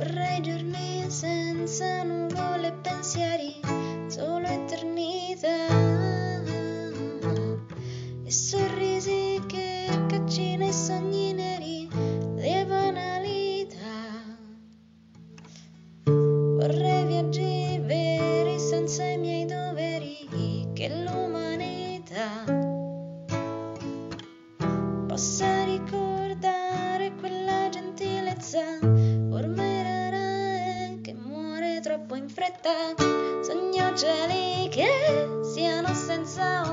Vorrei giorni senza fretta. Sogno cieli che siano senza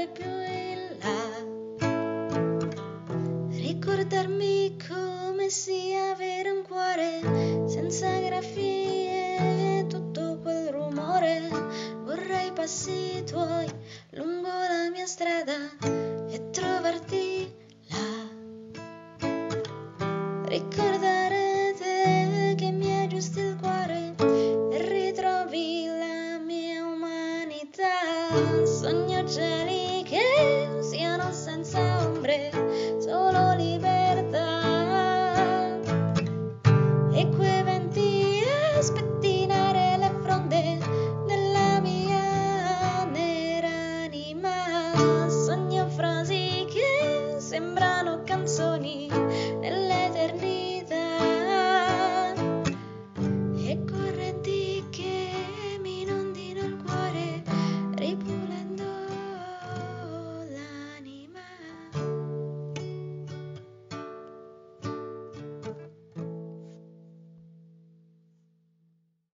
sempre più in là. Ricordarmi come sia avere un cuore senza grafie e tutto quel rumore. Vorrei passi tuoi lungo la mia strada e trovarti là. Ricordarmi